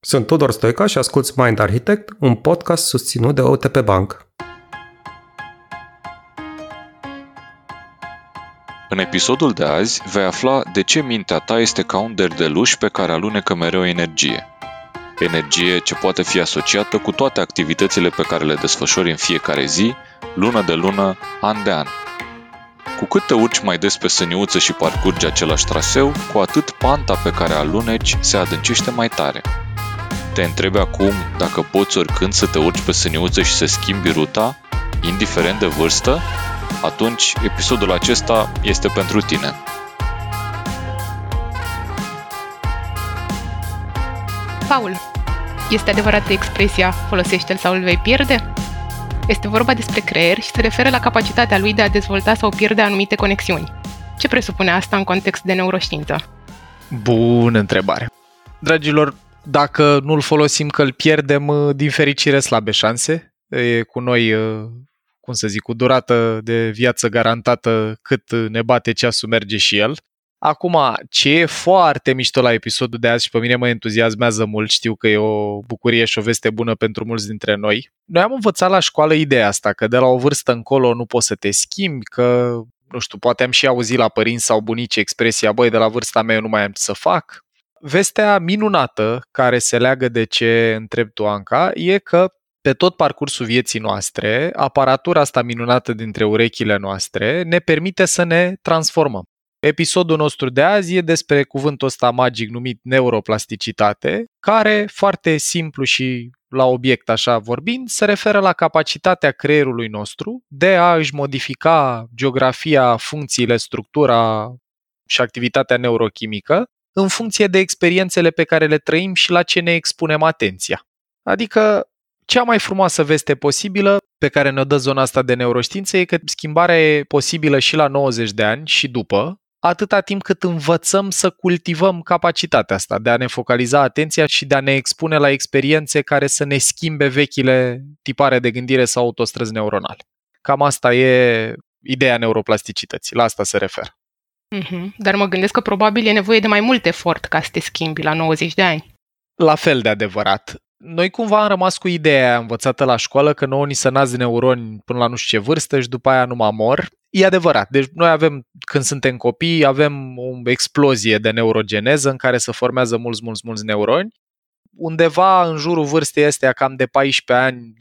Sunt Tudor Stoica și asculți Mind Architect, un podcast susținut de OTP Bank. În episodul de azi vei afla de ce mintea ta este ca un derdeluș pe care alunecă mereu energie. Energie ce poate fi asociată cu toate activitățile pe care le desfășori în fiecare zi, lună de lună, an de an. Cu cât te urci mai des pe săniuță și parcurgi același traseu, cu atât panta pe care aluneci se adâncește mai tare – te întrebi acum dacă poți oricând să te urci pe săniuță și să schimbi ruta, indiferent de vârstă, atunci episodul acesta este pentru tine. Paul, este adevărată expresia folosește-l sau îl vei pierde? Este vorba despre creier și se referă la capacitatea lui de a dezvolta sau pierde anumite conexiuni. Ce presupune asta în context de neuroștiință? Bună întrebare! Dragilor, dacă nu-l folosim că îl pierdem, uh, din fericire slabe șanse. E cu noi, uh, cum să zic, cu durată de viață garantată cât ne bate ceasul merge și el. Acum, ce e foarte mișto la episodul de azi și pe mine mă entuziasmează mult, știu că e o bucurie și o veste bună pentru mulți dintre noi. Noi am învățat la școală ideea asta, că de la o vârstă încolo nu poți să te schimbi, că, nu știu, poate am și auzit la părinți sau bunici expresia, băi, de la vârsta mea eu nu mai am ce să fac, Vestea minunată care se leagă de ce întreb tu, Anca, e că pe tot parcursul vieții noastre, aparatura asta minunată dintre urechile noastre ne permite să ne transformăm. Episodul nostru de azi e despre cuvântul ăsta magic numit neuroplasticitate, care, foarte simplu și la obiect așa vorbind, se referă la capacitatea creierului nostru de a își modifica geografia, funcțiile, structura și activitatea neurochimică în funcție de experiențele pe care le trăim și la ce ne expunem atenția. Adică, cea mai frumoasă veste posibilă pe care ne dă zona asta de neuroștiință e că schimbarea e posibilă și la 90 de ani și după, atâta timp cât învățăm să cultivăm capacitatea asta de a ne focaliza atenția și de a ne expune la experiențe care să ne schimbe vechile tipare de gândire sau autostrăzi neuronale. Cam asta e ideea neuroplasticității, la asta se referă. Mm-hmm. Dar mă gândesc că probabil e nevoie de mai mult efort ca să te schimbi la 90 de ani. La fel de adevărat. Noi cumva am rămas cu ideea învățată la școală că nouă ni se nasc neuroni până la nu știu ce vârstă și după aia nu mă mor. E adevărat. Deci noi avem, când suntem copii, avem o explozie de neurogeneză în care se formează mulți, mulți, mulți neuroni undeva în jurul vârstei astea, cam de 14 ani,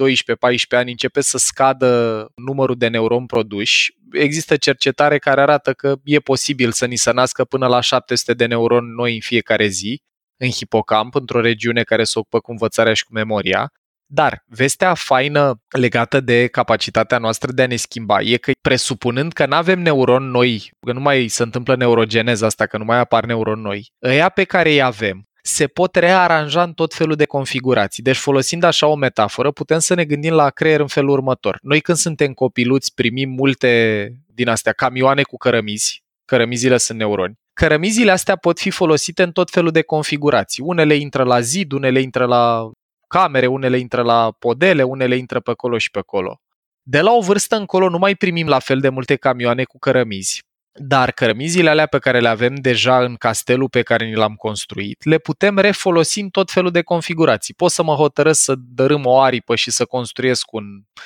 12-14 ani, începe să scadă numărul de neuroni produși. Există cercetare care arată că e posibil să ni se nască până la 700 de neuroni noi în fiecare zi, în hipocamp, într-o regiune care se ocupă cu învățarea și cu memoria. Dar vestea faină legată de capacitatea noastră de a ne schimba e că presupunând că nu avem neuroni noi, că nu mai se întâmplă neurogeneza asta, că nu mai apar neuroni noi, ăia pe care îi avem se pot rearanja în tot felul de configurații. Deci folosind așa o metaforă, putem să ne gândim la creier în felul următor. Noi când suntem copiluți primim multe din astea camioane cu cărămizi, cărămizile sunt neuroni. Cărămizile astea pot fi folosite în tot felul de configurații. Unele intră la zid, unele intră la camere, unele intră la podele, unele intră pe acolo și pe acolo. De la o vârstă încolo nu mai primim la fel de multe camioane cu cărămizi. Dar cărămizile alea pe care le avem deja în castelul pe care ni l-am construit, le putem refolosi în tot felul de configurații. Pot să mă hotărăsc să dărâm o aripă și să construiesc un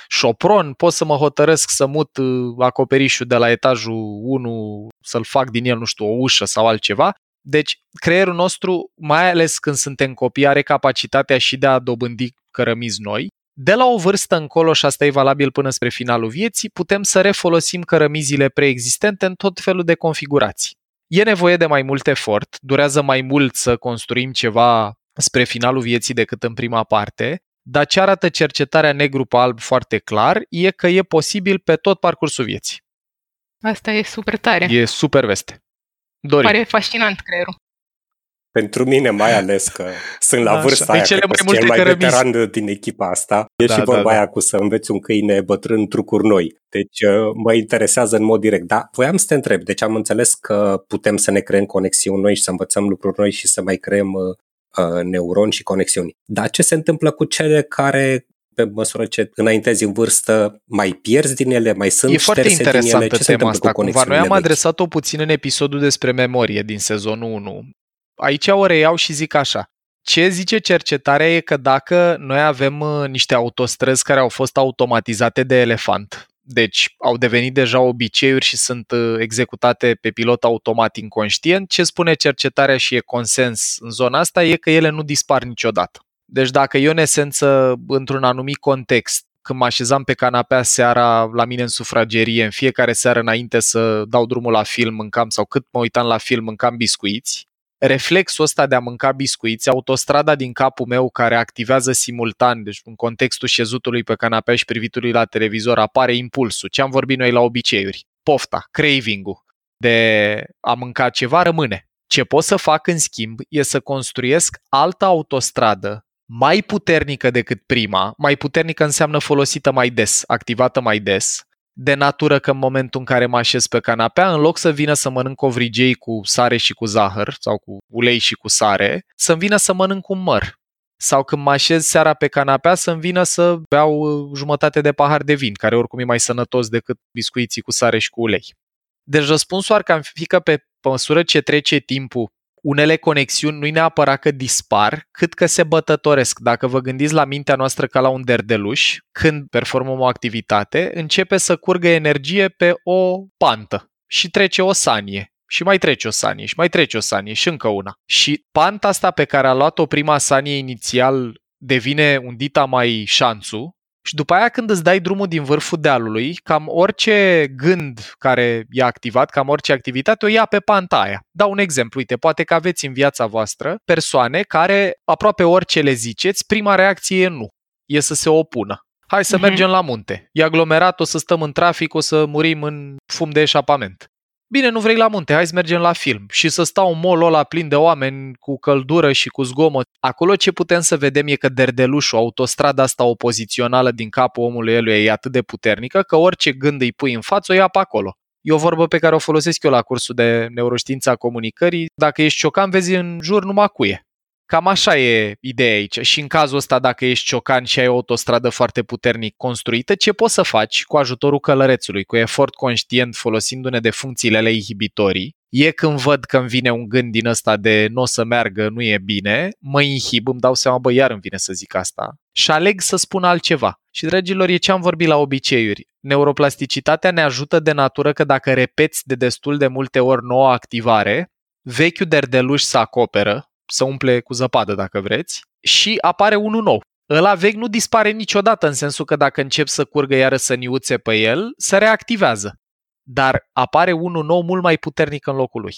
șopron, pot să mă hotărăsc să mut uh, acoperișul de la etajul 1, să-l fac din el, nu știu, o ușă sau altceva. Deci, creierul nostru, mai ales când suntem copii, are capacitatea și de a dobândi cărămizi noi de la o vârstă încolo, și asta e valabil până spre finalul vieții, putem să refolosim cărămizile preexistente în tot felul de configurații. E nevoie de mai mult efort, durează mai mult să construim ceva spre finalul vieții decât în prima parte, dar ce arată cercetarea negru pe alb foarte clar e că e posibil pe tot parcursul vieții. Asta e super tare. E super veste. Dorin. Pare fascinant creierul. Pentru mine mai ales că sunt la vârsta Așa. aia, cele mai multe cel mai veteran din echipa asta. E da, și vorba da, da. aia cu să înveți un câine bătrân trucuri noi. Deci uh, mă interesează în mod direct. Da, voiam să te întreb. Deci am înțeles că putem să ne creăm conexiuni noi și să învățăm lucruri noi și să mai creăm uh, uh, neuroni și conexiuni. Dar ce se întâmplă cu cele care pe măsură ce înaintezi în vârstă, mai pierzi din ele, mai sunt E foarte interesantă tema asta. Cumva noi am adresat-o puțin în episodul despre memorie din sezonul 1 aici o reiau și zic așa. Ce zice cercetarea e că dacă noi avem uh, niște autostrăzi care au fost automatizate de elefant, deci au devenit deja obiceiuri și sunt uh, executate pe pilot automat inconștient, ce spune cercetarea și e consens în zona asta e că ele nu dispar niciodată. Deci dacă eu în esență, într-un anumit context, când mă așezam pe canapea seara la mine în sufragerie, în fiecare seară înainte să dau drumul la film, mâncam sau cât mă uitam la film, mâncam biscuiți, reflexul ăsta de a mânca biscuiți, autostrada din capul meu care activează simultan, deci în contextul șezutului pe canapea și privitului la televizor, apare impulsul, ce am vorbit noi la obiceiuri, pofta, craving-ul de a mânca ceva rămâne. Ce pot să fac în schimb e să construiesc altă autostradă mai puternică decât prima, mai puternică înseamnă folosită mai des, activată mai des, de natură că în momentul în care mă așez pe canapea, în loc să vină să mănânc ovrigei cu sare și cu zahăr sau cu ulei și cu sare, să-mi vină să mănânc un măr. Sau când mă așez seara pe canapea să-mi vină să beau uh, jumătate de pahar de vin, care oricum e mai sănătos decât biscuiții cu sare și cu ulei. Deci răspunsul ar cam fi că pe măsură ce trece timpul unele conexiuni nu-i neapărat că dispar, cât că se bătătoresc. Dacă vă gândiți la mintea noastră ca la un derdeluș, când performăm o activitate, începe să curgă energie pe o pantă și trece o sanie și mai trece o sanie și mai trece o sanie și încă una. Și panta asta pe care a luat-o prima sanie inițial devine un dita mai șanțu și după aia când îți dai drumul din vârful dealului, cam orice gând care e activat, cam orice activitate, o ia pe panta aia. Dau un exemplu, uite, poate că aveți în viața voastră persoane care aproape orice le ziceți, prima reacție e nu, e să se opună. Hai să uh-huh. mergem la munte. E aglomerat, o să stăm în trafic, o să murim în fum de eșapament. Bine, nu vrei la munte, hai să mergem la film. Și să stau un mall ăla plin de oameni cu căldură și cu zgomot. Acolo ce putem să vedem e că derdelușul, autostrada asta opozițională din capul omului eluia e atât de puternică că orice gând îi pui în față o ia pe acolo. E o vorbă pe care o folosesc eu la cursul de neuroștiința comunicării. Dacă ești ciocan, vezi în jur numai cuie. Cam așa e ideea aici. Și în cazul ăsta, dacă ești ciocan și ai o autostradă foarte puternic construită, ce poți să faci cu ajutorul călărețului, cu efort conștient, folosindu-ne de funcțiile ale inhibitorii, e când văd că îmi vine un gând din ăsta de nu o să meargă, nu e bine, mă inhib, îmi dau seama, bă, iar îmi vine să zic asta și aleg să spun altceva. Și, dragilor, e ce am vorbit la obiceiuri. Neuroplasticitatea ne ajută de natură că dacă repeți de destul de multe ori noua activare, vechiul derdeluș se acoperă, să umple cu zăpadă dacă vreți, și apare unul nou. Ăla vechi nu dispare niciodată în sensul că dacă încep să curgă iară săniuțe pe el, se reactivează. Dar apare unul nou mult mai puternic în locul lui.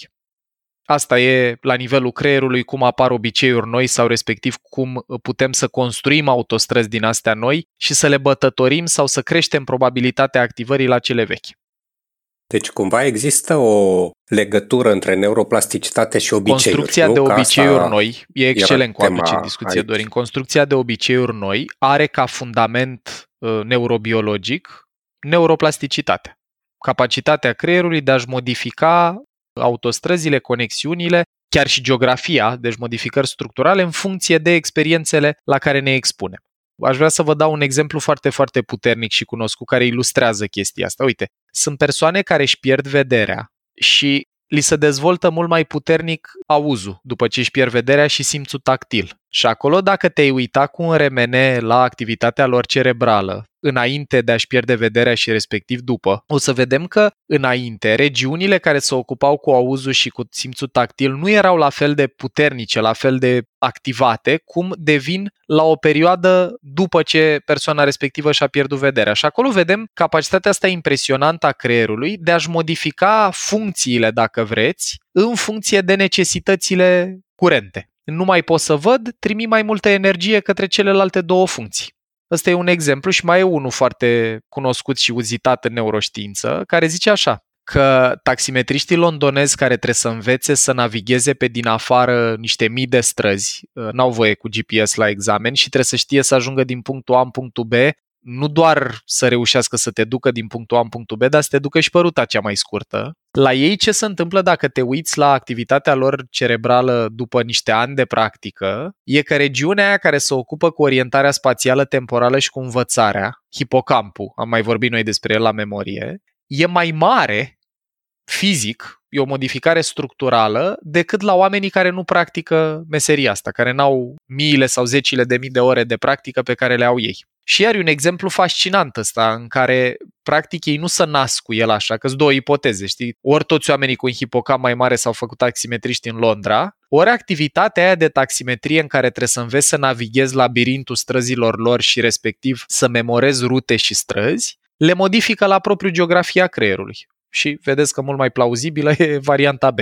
Asta e la nivelul creierului cum apar obiceiuri noi sau respectiv cum putem să construim autostrăzi din astea noi și să le bătătorim sau să creștem probabilitatea activării la cele vechi. Deci cumva există o legătură între neuroplasticitate și obiceiuri. Construcția nu? de obiceiuri noi, e excelent cu aduce în discuție, aici. Dorin. Construcția de obiceiuri noi are ca fundament uh, neurobiologic neuroplasticitate. Capacitatea creierului de a-și modifica autostrăzile, conexiunile, chiar și geografia, deci modificări structurale în funcție de experiențele la care ne expunem. Aș vrea să vă dau un exemplu foarte, foarte puternic și cunoscut care ilustrează chestia asta. Uite, sunt persoane care își pierd vederea și li se dezvoltă mult mai puternic auzul după ce își pierd vederea și simțul tactil. Și acolo, dacă te-ai uita cu un remene la activitatea lor cerebrală, înainte de a-și pierde vederea și respectiv după, o să vedem că înainte regiunile care se ocupau cu auzul și cu simțul tactil nu erau la fel de puternice, la fel de activate, cum devin la o perioadă după ce persoana respectivă și-a pierdut vederea. Și acolo vedem capacitatea asta impresionantă a creierului de a-și modifica funcțiile, dacă vreți, în funcție de necesitățile curente. Nu mai pot să văd, trimi mai multă energie către celelalte două funcții. Ăsta e un exemplu și mai e unul foarte cunoscut și uzitat în neuroștiință, care zice așa, că taximetriștii londonezi care trebuie să învețe să navigheze pe din afară niște mii de străzi, uh, n-au voie cu GPS la examen și trebuie să știe să ajungă din punctul A în punctul B nu doar să reușească să te ducă din punctul A în punctul B, dar să te ducă și pe ruta cea mai scurtă. La ei ce se întâmplă dacă te uiți la activitatea lor cerebrală după niște ani de practică, e că regiunea aia care se ocupă cu orientarea spațială temporală și cu învățarea, hipocampul, am mai vorbit noi despre el la memorie, e mai mare fizic, e o modificare structurală, decât la oamenii care nu practică meseria asta, care n-au miile sau zecile de mii de ore de practică pe care le au ei. Și iar e un exemplu fascinant ăsta, în care practic ei nu se nasc cu el așa, că sunt două ipoteze, știi? Ori toți oamenii cu un hipocamp mai mare s-au făcut taximetriști în Londra, ori activitatea aia de taximetrie în care trebuie să înveți să navighezi labirintul străzilor lor și respectiv să memorezi rute și străzi, le modifică la propriu geografia creierului. Și vedeți că mult mai plauzibilă e varianta B.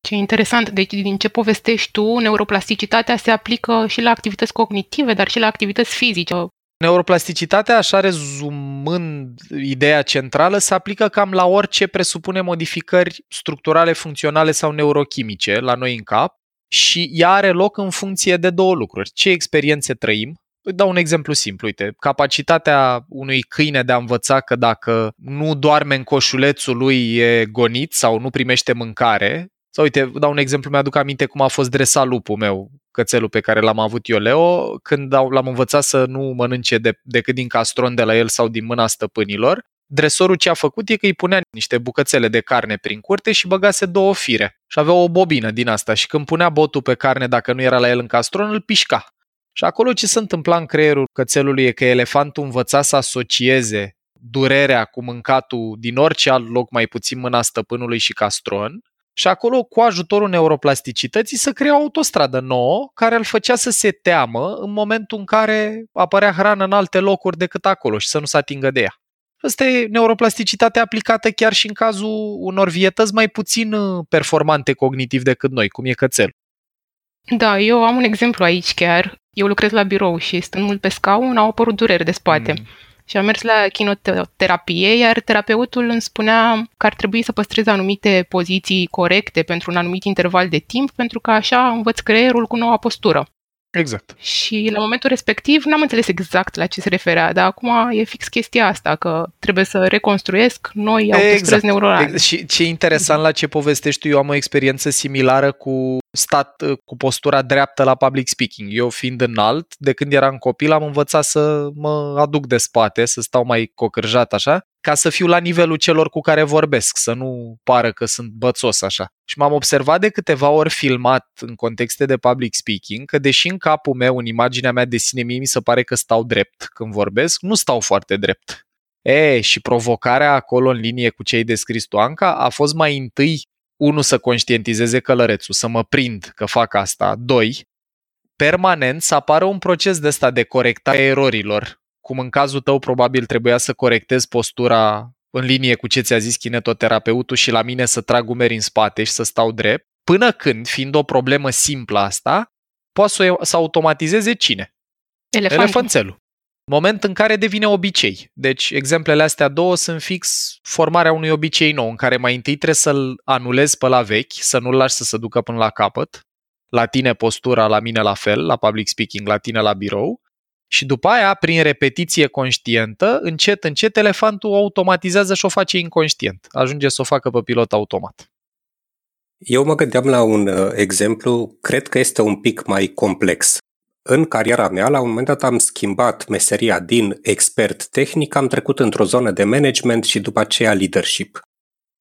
Ce interesant. Deci, din ce povestești tu, neuroplasticitatea se aplică și la activități cognitive, dar și la activități fizice. Neuroplasticitatea, așa rezumând ideea centrală, se aplică cam la orice presupune modificări structurale, funcționale sau neurochimice la noi în cap și ea are loc în funcție de două lucruri. Ce experiențe trăim, Îi dau un exemplu simplu, uite, capacitatea unui câine de a învăța că dacă nu doarme în coșulețul lui e gonit sau nu primește mâncare, sau uite, dau un exemplu, mi-aduc aminte cum a fost dresat lupul meu, cățelul pe care l-am avut eu, Leo, când l-am învățat să nu mănânce de, decât din castron de la el sau din mâna stăpânilor. Dresorul ce a făcut e că îi punea niște bucățele de carne prin curte și băgase două fire. Și avea o bobină din asta și când punea botul pe carne dacă nu era la el în castron, îl pișca. Și acolo ce se întâmpla în creierul cățelului e că elefantul învăța să asocieze durerea cu mâncatul din orice alt loc, mai puțin mâna stăpânului și castron, și acolo, cu ajutorul neuroplasticității, să crea o autostradă nouă care îl făcea să se teamă în momentul în care apărea hrană în alte locuri decât acolo și să nu se atingă de ea. Asta e neuroplasticitatea aplicată chiar și în cazul unor vietăți mai puțin uh, performante cognitiv decât noi, cum e cățel. Da, eu am un exemplu aici chiar. Eu lucrez la birou și stând mult pe scaun au apărut dureri de spate. Mm. Și am mers la chinoterapie, iar terapeutul îmi spunea că ar trebui să păstrez anumite poziții corecte pentru un anumit interval de timp, pentru că așa învăț creierul cu noua postură. Exact. Și la momentul respectiv n-am înțeles exact la ce se referea, dar acum e fix chestia asta, că trebuie să reconstruiesc noi autostrăzi exact. neuronale. Exact. Și ce interesant la ce povestești tu, eu am o experiență similară cu stat cu postura dreaptă la public speaking. Eu fiind înalt, de când eram copil am învățat să mă aduc de spate, să stau mai cocârjat așa, ca să fiu la nivelul celor cu care vorbesc, să nu pară că sunt bățos așa. Și m-am observat de câteva ori filmat în contexte de public speaking că deși în capul meu, în imaginea mea de sine, mie mi se pare că stau drept când vorbesc, nu stau foarte drept. E, și provocarea acolo în linie cu ce ai descris tu, Anca, a fost mai întâi unu, să conștientizeze călărețul, să mă prind că fac asta. Doi, permanent să apară un proces de ăsta de corectare a erorilor, cum în cazul tău probabil trebuia să corectezi postura în linie cu ce ți-a zis kinetoterapeutul și la mine să trag umeri în spate și să stau drept, până când, fiind o problemă simplă asta, poate să, să automatizeze cine? Elefantul. Elefanțelul. Moment în care devine obicei. Deci, exemplele astea două sunt fix formarea unui obicei nou, în care mai întâi trebuie să-l anulezi pe la vechi, să nu-l lași să se ducă până la capăt, la tine postura, la mine la fel, la public speaking, la tine la birou, și după aia, prin repetiție conștientă, încet, încet, elefantul automatizează și o face inconștient. Ajunge să o facă pe pilot automat. Eu mă gândeam la un uh, exemplu, cred că este un pic mai complex. În cariera mea, la un moment dat am schimbat meseria din expert tehnic, am trecut într-o zonă de management și după aceea leadership.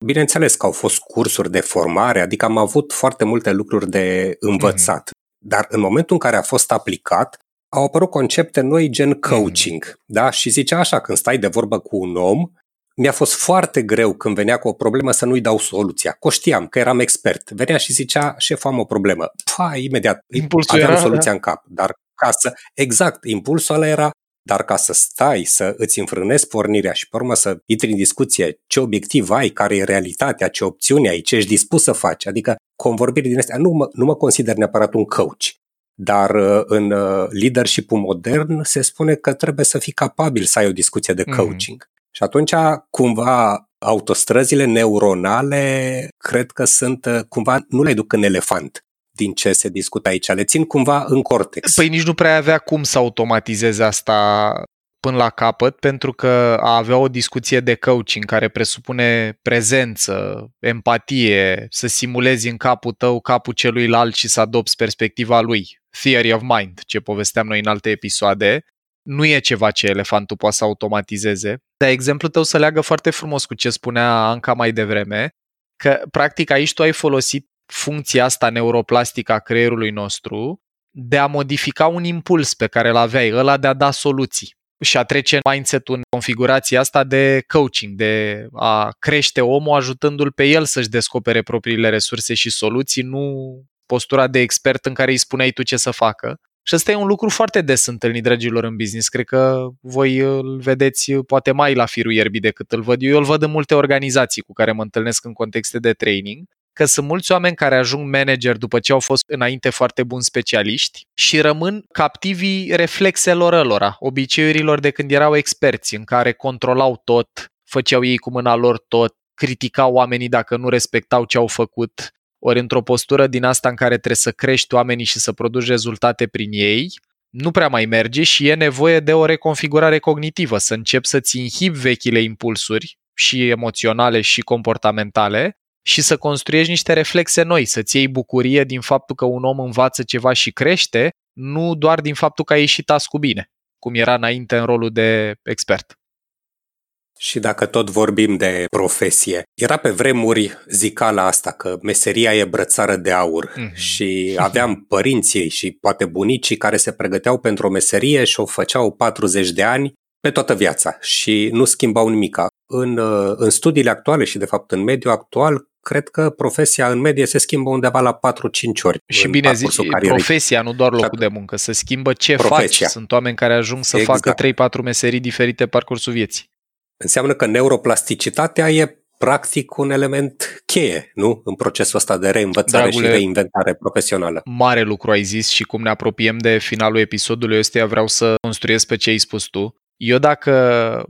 Bineînțeles că au fost cursuri de formare, adică am avut foarte multe lucruri de învățat. Mm. Dar în momentul în care a fost aplicat, au apărut concepte noi gen coaching. Mm. Da? Și zicea așa, când stai de vorbă cu un om, mi-a fost foarte greu când venea cu o problemă să nu-i dau soluția. Că știam că eram expert. Venea și zicea, șef, am o problemă. Pa, imediat, impulsul aveam era, soluția da. în cap. Dar ca să, exact, impulsul ăla era, dar ca să stai, să îți înfrânezi pornirea și pe urmă să intri în discuție ce obiectiv ai, care e realitatea, ce opțiune ai, ce ești dispus să faci, adică convorbiri din astea, nu mă, nu mă consider neapărat un coach, dar uh, în uh, leadership modern se spune că trebuie să fii capabil să ai o discuție de mhm. coaching. Mm-hmm. Și atunci, cumva, autostrăzile neuronale cred că sunt, uh, cumva, nu le duc în elefant din ce se discută aici, le țin cumva în cortex. Păi nici nu prea avea cum să automatizeze asta până la capăt, pentru că a avea o discuție de coaching care presupune prezență, empatie, să simulezi în capul tău capul celuilalt și să adopți perspectiva lui. Theory of mind, ce povesteam noi în alte episoade, nu e ceva ce elefantul poate să automatizeze. Dar exemplul tău se leagă foarte frumos cu ce spunea Anca mai devreme, că practic aici tu ai folosit funcția asta neuroplastică a creierului nostru de a modifica un impuls pe care îl aveai, ăla de a da soluții și a trece mindset-ul în configurația asta de coaching, de a crește omul ajutându-l pe el să-și descopere propriile resurse și soluții, nu postura de expert în care îi spuneai tu ce să facă. Și ăsta e un lucru foarte des întâlnit, dragilor, în business. Cred că voi îl vedeți poate mai la firul ierbii decât îl văd eu. Eu îl văd în multe organizații cu care mă întâlnesc în contexte de training că sunt mulți oameni care ajung manager după ce au fost înainte foarte buni specialiști și rămân captivii reflexelor lor, obiceiurilor de când erau experți, în care controlau tot, făceau ei cu mâna lor tot, criticau oamenii dacă nu respectau ce au făcut, ori într-o postură din asta în care trebuie să crești oamenii și să produci rezultate prin ei, nu prea mai merge și e nevoie de o reconfigurare cognitivă, să începi să-ți inhibi vechile impulsuri și emoționale și comportamentale și să construiești niște reflexe noi, să-ți iei bucurie din faptul că un om învață ceva și crește, nu doar din faptul că a ieșit cu bine, cum era înainte în rolul de expert. Și dacă tot vorbim de profesie, era pe vremuri zicala asta că meseria e brățară de aur mm-hmm. și aveam părinții și poate bunicii care se pregăteau pentru o meserie și o făceau 40 de ani pe toată viața și nu schimbau nimica. În, în studiile actuale și de fapt în mediul actual, cred că profesia în medie se schimbă undeva la 4-5 ori. Și bine zici, profesia, nu doar locul de muncă, se schimbă ce profesia. faci. Sunt oameni care ajung să exact. facă 3-4 meserii diferite parcursul vieții. Înseamnă că neuroplasticitatea e practic un element cheie, nu? În procesul ăsta de reînvățare Dragule, și reinventare profesională. Mare lucru ai zis și cum ne apropiem de finalul episodului ăsta, vreau să construiesc pe ce ai spus tu. Eu dacă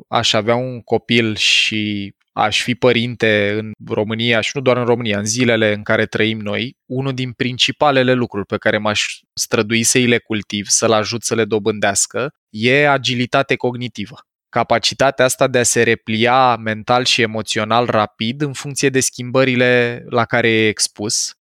aș avea un copil și aș fi părinte în România și nu doar în România, în zilele în care trăim noi, unul din principalele lucruri pe care m-aș strădui să îi le cultiv, să-l ajut să le dobândească, e agilitate cognitivă. Capacitatea asta de a se replia mental și emoțional rapid în funcție de schimbările la care e expus,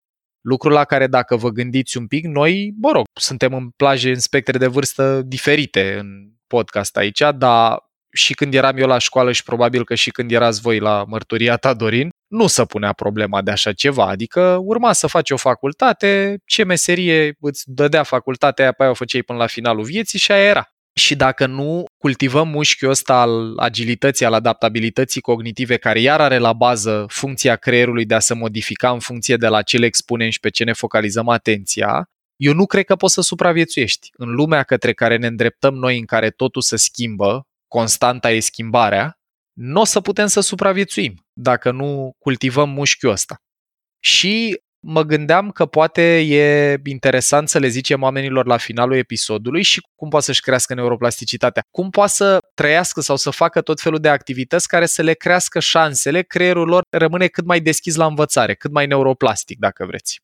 lucru la care dacă vă gândiți un pic, noi, mă rog, suntem în plaje în spectre de vârstă diferite în podcast aici, dar și când eram eu la școală și probabil că și când erați voi la mărturia ta, Dorin, nu se punea problema de așa ceva, adică urma să faci o facultate, ce meserie îți dădea facultatea aia, pe aia o făceai până la finalul vieții și aia era. Și dacă nu cultivăm mușchiul ăsta al agilității, al adaptabilității cognitive, care iar are la bază funcția creierului de a se modifica în funcție de la ce le expunem și pe ce ne focalizăm atenția, eu nu cred că poți să supraviețuiești. În lumea către care ne îndreptăm noi, în care totul se schimbă, constanta e schimbarea, nu o să putem să supraviețuim dacă nu cultivăm mușchiul ăsta. Și mă gândeam că poate e interesant să le zicem oamenilor la finalul episodului și cum poate să-și crească neuroplasticitatea. Cum poate să trăiască sau să facă tot felul de activități care să le crească șansele, creierul lor rămâne cât mai deschis la învățare, cât mai neuroplastic, dacă vreți.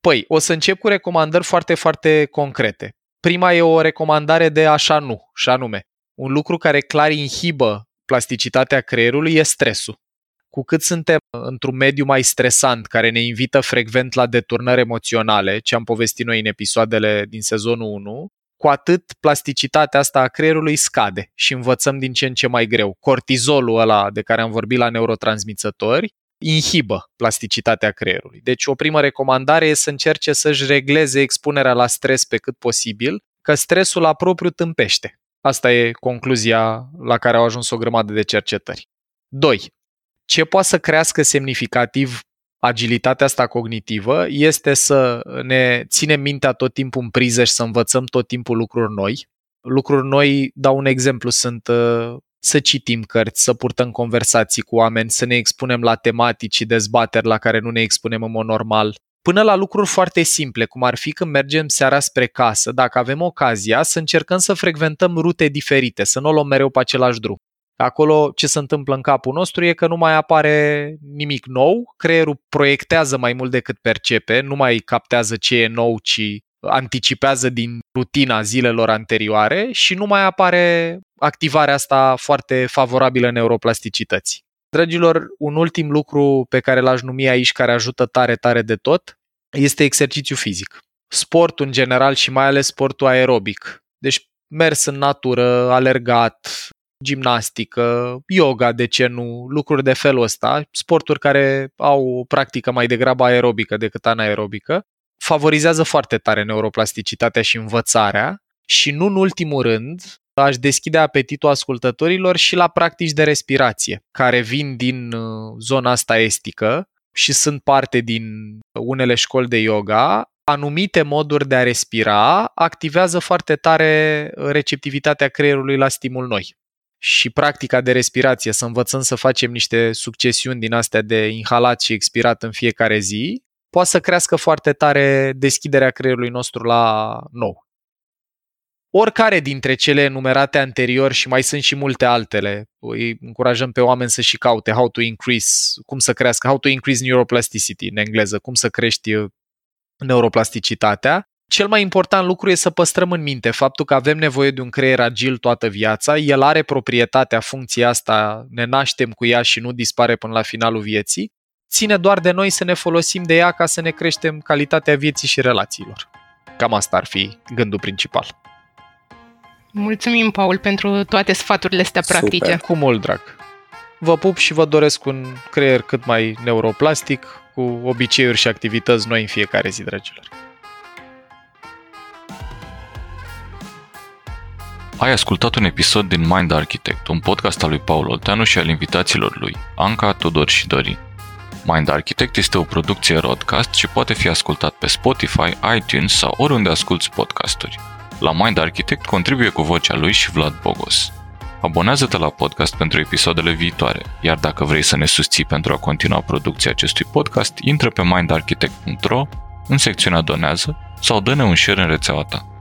Păi, o să încep cu recomandări foarte, foarte concrete. Prima e o recomandare de așa nu, și anume, un lucru care clar inhibă plasticitatea creierului e stresul. Cu cât suntem într-un mediu mai stresant, care ne invită frecvent la deturnări emoționale, ce am povestit noi în episoadele din sezonul 1, cu atât plasticitatea asta a creierului scade și învățăm din ce în ce mai greu. Cortizolul ăla de care am vorbit la neurotransmițători inhibă plasticitatea creierului. Deci o primă recomandare e să încerce să-și regleze expunerea la stres pe cât posibil, că stresul la propriu tâmpește. Asta e concluzia la care au ajuns o grămadă de cercetări. 2. Ce poate să crească semnificativ agilitatea asta cognitivă este să ne ținem mintea tot timpul în priză și să învățăm tot timpul lucruri noi. Lucruri noi, dau un exemplu, sunt uh, să citim cărți, să purtăm conversații cu oameni, să ne expunem la tematici și dezbateri la care nu ne expunem în mod normal, până la lucruri foarte simple, cum ar fi când mergem seara spre casă, dacă avem ocazia, să încercăm să frecventăm rute diferite, să nu o luăm mereu pe același drum. Acolo ce se întâmplă în capul nostru e că nu mai apare nimic nou, creierul proiectează mai mult decât percepe, nu mai captează ce e nou, ci anticipează din rutina zilelor anterioare și nu mai apare activarea asta foarte favorabilă neuroplasticității. Dragilor, un ultim lucru pe care l-aș numi aici, care ajută tare, tare de tot, este exercițiu fizic. Sportul în general și mai ales sportul aerobic. Deci mers în natură, alergat, gimnastică, yoga, de ce nu, lucruri de felul ăsta, sporturi care au o practică mai degrabă aerobică decât anaerobică, favorizează foarte tare neuroplasticitatea și învățarea și nu în ultimul rând aș deschide apetitul ascultătorilor și la practici de respirație, care vin din uh, zona asta estică și sunt parte din unele școli de yoga, anumite moduri de a respira activează foarte tare receptivitatea creierului la stimul noi. Și practica de respirație, să învățăm să facem niște succesiuni din astea de inhalat și expirat în fiecare zi, poate să crească foarte tare deschiderea creierului nostru la nou. Oricare dintre cele enumerate anterior și mai sunt și multe altele, îi încurajăm pe oameni să și caute how to increase, cum să crească, how to increase neuroplasticity în engleză, cum să crești uh, neuroplasticitatea. Cel mai important lucru e să păstrăm în minte faptul că avem nevoie de un creier agil toată viața, el are proprietatea, funcția asta, ne naștem cu ea și nu dispare până la finalul vieții, ține doar de noi să ne folosim de ea ca să ne creștem calitatea vieții și relațiilor. Cam asta ar fi gândul principal. Mulțumim, Paul, pentru toate sfaturile astea Super. practice. Cu mult drag. Vă pup și vă doresc un creier cât mai neuroplastic, cu obiceiuri și activități noi în fiecare zi, dragilor. Ai ascultat un episod din Mind Architect, un podcast al lui Paul Olteanu și al invitaților lui, Anca, Tudor și Dorin. Mind Architect este o producție broadcast și poate fi ascultat pe Spotify, iTunes sau oriunde asculti podcasturi. La Mind Architect contribuie cu vocea lui și Vlad Bogos. Abonează-te la podcast pentru episoadele viitoare, iar dacă vrei să ne susții pentru a continua producția acestui podcast, intră pe mindarchitect.ro în secțiunea Donează sau dă-ne un share în rețeaua ta.